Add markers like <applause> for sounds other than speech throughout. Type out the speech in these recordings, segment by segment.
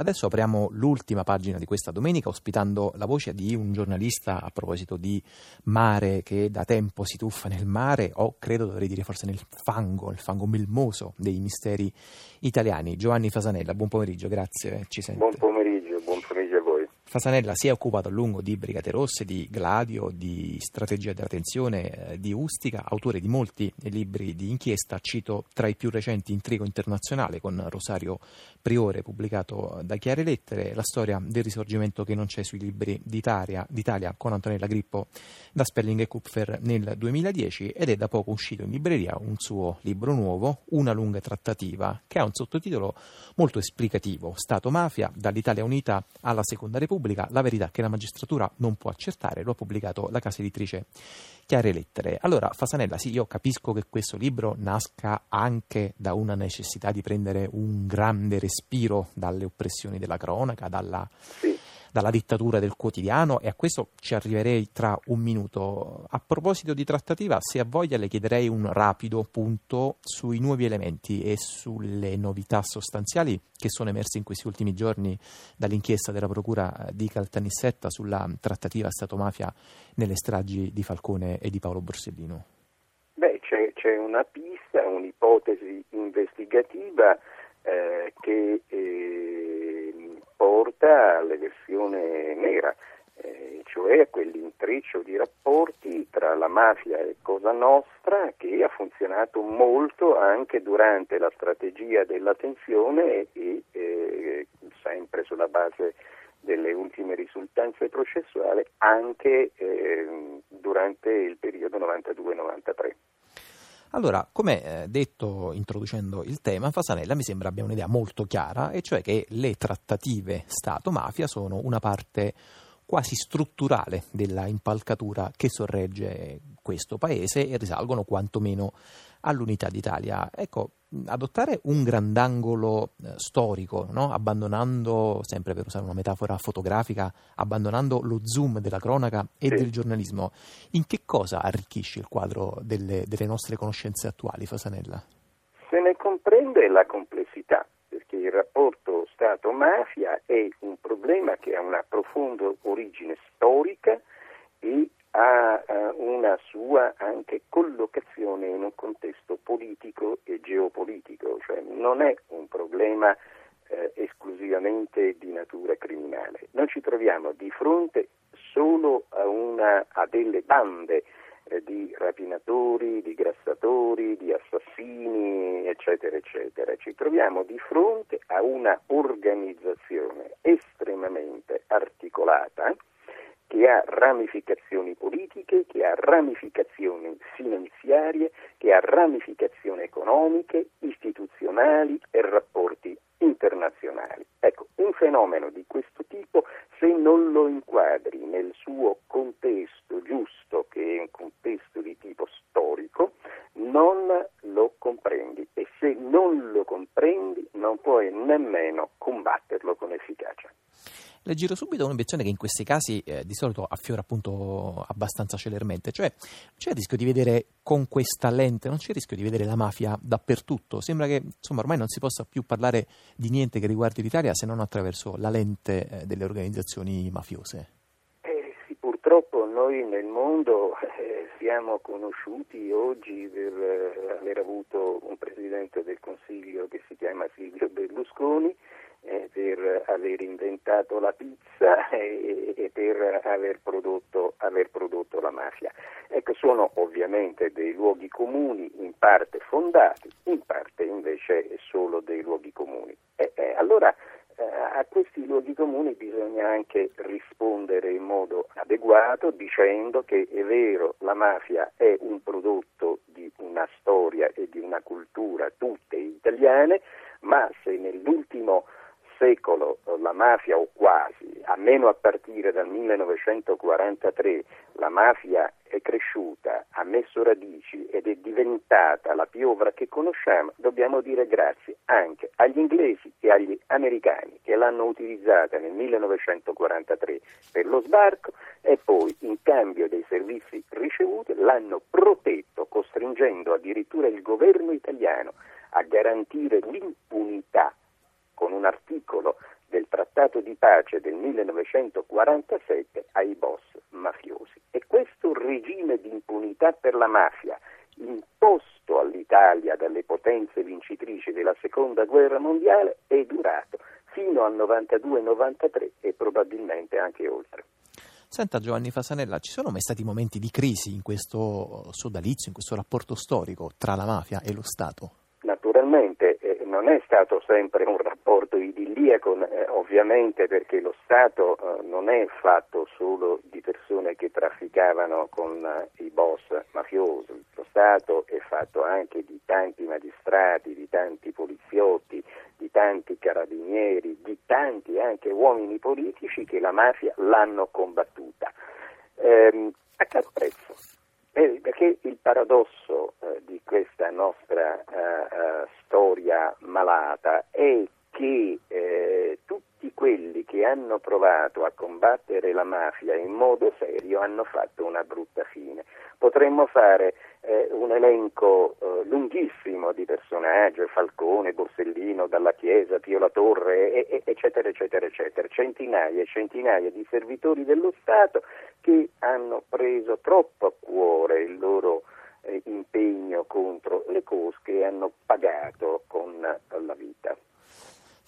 Adesso apriamo l'ultima pagina di questa domenica ospitando la voce di un giornalista a proposito di mare che da tempo si tuffa nel mare o credo dovrei dire forse nel fango, il fango melmoso dei misteri italiani. Giovanni Fasanella, buon pomeriggio, grazie, ci sente. Buon pomeriggio, buon pomeriggio a voi. Fasanella si è occupato a lungo di Brigate Rosse, di Gladio, di Strategia della Tensione, eh, di Ustica, autore di molti libri di inchiesta, cito tra i più recenti Intrigo Internazionale con Rosario Priore, pubblicato da Chiare Lettere, la storia del risorgimento che non c'è sui libri d'Italia, d'Italia con Antonella Grippo da Spelling e Kupfer nel 2010 ed è da poco uscito in libreria un suo libro nuovo, Una lunga trattativa, che ha un sottotitolo molto esplicativo, Stato-mafia, dall'Italia unita alla Seconda Repubblica Repubblica, la verità che la magistratura non può accertare, lo ha pubblicato la casa editrice Chiare Lettere. Allora, Fasanella, sì, io capisco che questo libro nasca anche da una necessità di prendere un grande respiro dalle oppressioni della cronaca, dalla... Sì dalla dittatura del quotidiano e a questo ci arriverei tra un minuto. A proposito di trattativa, se ha voglia le chiederei un rapido punto sui nuovi elementi e sulle novità sostanziali che sono emerse in questi ultimi giorni dall'inchiesta della Procura di Caltanissetta sulla trattativa Stato-mafia nelle stragi di Falcone e di Paolo Borsellino. Beh, c'è, c'è una pista, un'ipotesi investigativa eh, che eh, porta all'eversione nera, eh, cioè a quell'intreccio di rapporti tra la mafia e Cosa Nostra che ha funzionato molto anche durante la strategia della tensione e eh, sempre sulla base delle ultime risultanze processuali anche eh, durante il periodo 92-93. Allora, come eh, detto introducendo il tema, Fasanella mi sembra abbia un'idea molto chiara, e cioè che le trattative Stato-mafia sono una parte quasi strutturale della impalcatura che sorregge questo paese e risalgono quantomeno all'unità d'Italia. Ecco, adottare un grandangolo eh, storico, no? abbandonando, sempre per usare una metafora fotografica, abbandonando lo zoom della cronaca e sì. del giornalismo, in che cosa arricchisce il quadro delle, delle nostre conoscenze attuali, Fasanella? Se ne comprende la complessità, perché il rapporto Stato-mafia è un problema che ha una profonda origine storica e ha eh, una sua anche collocazione in un contesto politico e geopolitico, cioè non è un problema eh, esclusivamente di natura criminale. Noi ci troviamo di fronte solo a, una, a delle bande di rapinatori, di grassatori, di assassini, eccetera, eccetera. Ci troviamo di fronte a una organizzazione estremamente articolata che ha ramificazioni politiche, che ha ramificazioni finanziarie, che ha ramificazioni economiche, istituzionali e rapporti internazionali. Ecco, un fenomeno di questo tipo, se non lo inquadri nel suo contesto giusto, che è un contesto di tipo storico, non lo comprendi e se non lo comprendi non puoi nemmeno combatterlo con efficacia. Le giro subito un'obiezione che in questi casi eh, di solito affiora appunto abbastanza celermente, cioè c'è il rischio di vedere con questa lente, non c'è il rischio di vedere la mafia dappertutto, sembra che insomma ormai non si possa più parlare di niente che riguardi l'Italia se non attraverso la lente eh, delle organizzazioni mafiose. Eh, noi nel mondo eh, siamo conosciuti oggi per eh, aver avuto un Presidente del Consiglio che si chiama Silvio Berlusconi, eh, per aver inventato la pizza e, e per aver prodotto, aver prodotto, la mafia. Ecco, sono ovviamente dei luoghi comuni in parte fondati, in parte invece solo dei luoghi comuni. E, e allora eh, a questi luoghi comuni bisogna anche rispondere in modo adeguato dicendo che è vero la mafia è un prodotto di una storia e di una cultura tutte italiane, ma se nell'ultimo secolo la mafia o quasi, almeno a partire dal 1943, la mafia è cresciuta, ha messo radici ed è diventata la piovra che conosciamo, dobbiamo dire grazie anche agli inglesi e agli americani che l'hanno utilizzata nel 1943 per lo sbarco e poi in cambio dei servizi ricevuti l'hanno protetto, costringendo addirittura il governo italiano a garantire l'impunità con un articolo del trattato di pace del 1947 ai boss mafiosi. E questo regime di impunità per la mafia imposto all'Italia dalle potenze vincitrici della seconda guerra mondiale è durato fino al 92-93 e probabilmente anche oltre. Senta Giovanni Fasanella, ci sono mai stati momenti di crisi in questo sodalizio, in questo rapporto storico tra la mafia e lo Stato? Naturalmente è stato sempre un rapporto idilliaco, eh, ovviamente perché lo Stato eh, non è fatto solo di persone che trafficavano con eh, i boss mafiosi, lo Stato è fatto anche di tanti magistrati, di tanti poliziotti, di tanti carabinieri, di tanti anche uomini politici che la mafia l'hanno combattuta. Ehm, a che prezzo? Eh, perché il paradosso eh, di questa nostra eh, eh storia malata è che eh, tutti quelli che hanno provato a combattere la mafia in modo serio hanno fatto una brutta fine. Potremmo fare eh, un elenco eh, lunghissimo di personaggi, Falcone, Borsellino, Dalla Chiesa, Pio La Torre, e, e, eccetera, eccetera, eccetera, centinaia e centinaia di servitori dello Stato che hanno preso troppo a cuore il loro eh, impegno contro le cosche e hanno pagato con la vita.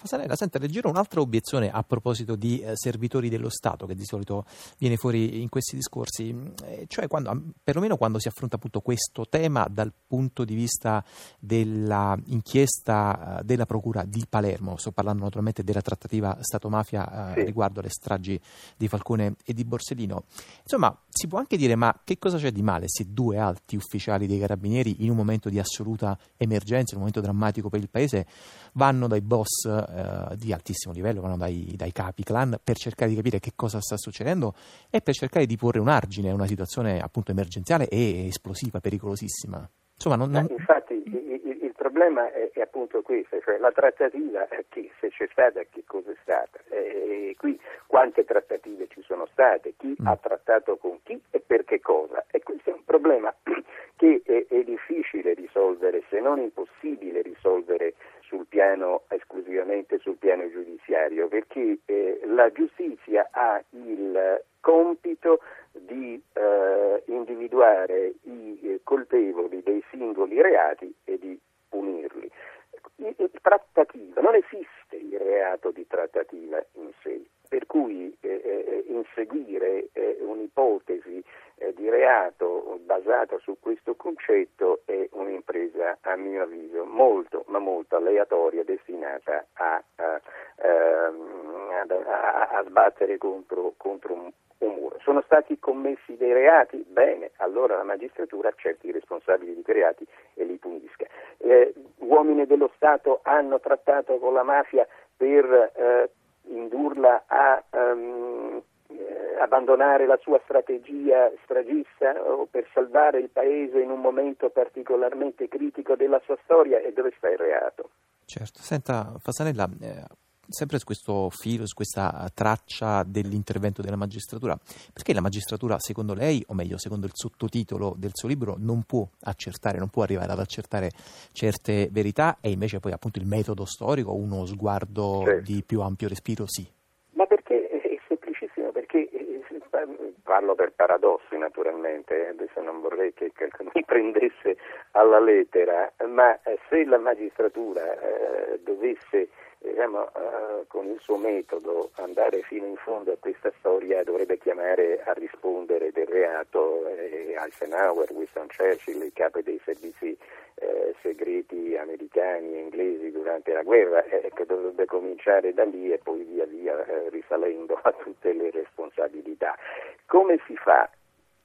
Fasanella, senta, leggero un'altra obiezione a proposito di eh, servitori dello Stato che di solito viene fuori in questi discorsi, eh, cioè quando, perlomeno quando si affronta appunto questo tema dal punto di vista dell'inchiesta eh, della Procura di Palermo, sto parlando naturalmente della trattativa Stato-mafia eh, sì. riguardo alle stragi di Falcone e di Borsellino. Insomma, si può anche dire ma che cosa c'è di male se due alti ufficiali dei carabinieri in un momento di assoluta emergenza, in un momento drammatico per il Paese, vanno dai boss eh, di altissimo livello, vanno dai, dai, capi clan per cercare di capire che cosa sta succedendo e per cercare di porre un argine a una situazione appunto emergenziale e esplosiva, pericolosissima. Insomma, non, non... Infatti il, il problema è, è, appunto questo, cioè la trattativa, che, se c'è stata, che cosa è stata? E qui quante trattative ci sono state, chi mm. ha trattato con chi e per che cosa? E questo è un problema <clears throat> che è, è difficile risolvere, se non impossibile risolvere sul piano, esclusivamente sul piano giudiziario, perché eh, la giustizia ha il compito di eh, individuare i eh, colpevoli dei singoli reati e di punirli. Il, il trattativa, non esiste il reato di trattativa in sé, per cui eh, eh inseguire eh, un'ipotesi eh, di reato basata su questo concetto è un'impresa, a mio avviso, molto, ma molto aleatoria, destinata a, a, ehm, a, a sbattere contro, contro un, un, muro. Sono stati commessi dei reati? Bene, allora la magistratura accerti i responsabili di quei reati e li punisca. Eh, uomini dello Stato hanno trattato con la mafia per eh, indurla a abbandonare la sua strategia stragista o per salvare il paese in un momento particolarmente critico della sua storia e dove sta il reato. Certo, senta Fasanella, eh, sempre su questo filo, su questa traccia dell'intervento della magistratura, perché la magistratura, secondo lei, o meglio, secondo il sottotitolo del suo libro, non può accertare, non può arrivare ad accertare certe verità e invece poi appunto il metodo storico, uno sguardo certo. di più ampio respiro, sì? Ma perché è semplicissimo, perché eh, parlo per paradossi naturalmente, adesso non vorrei che <laughs> mi prendesse alla lettera, ma eh, se la magistratura eh, dovesse diciamo, con il suo metodo andare fino in fondo a questa storia dovrebbe chiamare a rispondere del reato eh, Eisenhower, Winston Churchill, i capi dei servizi eh, segreti americani e inglesi durante la guerra, eh, che dovrebbe cominciare da lì e poi via via eh, risalendo a tutte le responsabilità. Come si fa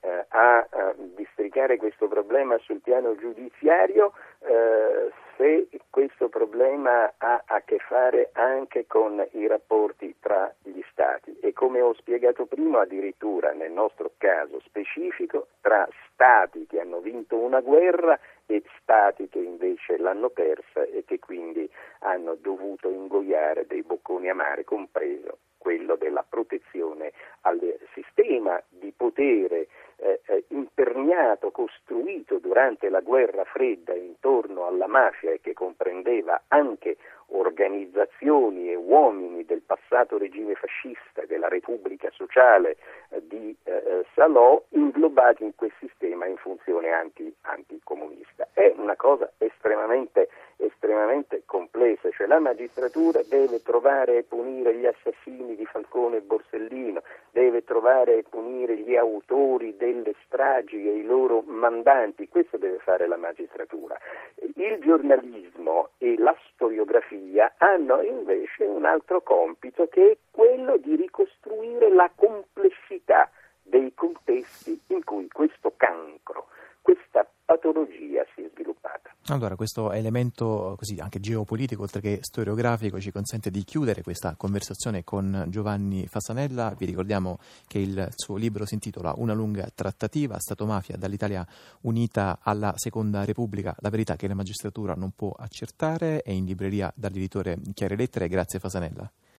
eh, a, a, districare questo problema sul piano giudiziario eh, se questo problema ha a che fare anche con i rapporti tra gli Stati e come ho spiegato prima addirittura nel nostro caso specifico tra Stati che hanno vinto una guerra e Stati che invece l'hanno persa e che quindi hanno dovuto ingoiare dei bocconi amari, compreso quello della protezione al sistema di potere eh, eh, imperniato, costruito durante la guerra fredda intorno alla mafia e che comprendeva anche organizzazioni e uomini del passato regime fascista della Repubblica Sociale eh, di eh, eh, Salò inglobati in quel sistema in funzione anti, anticomunista. È una cosa estremamente, estremamente complessa, cioè la magistratura deve trovare e punire gli assassini di Falcone e Borsellino, deve trovare e punire gli autori delle stragi e i loro mandanti, questo deve fare la magistratura. Il giornalismo e la storiografia hanno invece un altro compito che è quello di ricostruire la complessità dei contesti in cui questo cancro, questa patologia si è sviluppata. Allora, questo elemento così anche geopolitico, oltre che storiografico, ci consente di chiudere questa conversazione con Giovanni Fasanella. Vi ricordiamo che il suo libro si intitola Una lunga trattativa, Stato-mafia dall'Italia unita alla Seconda Repubblica, la verità che la magistratura non può accertare, è in libreria dall'editore Chiare Lettere. Grazie Fasanella.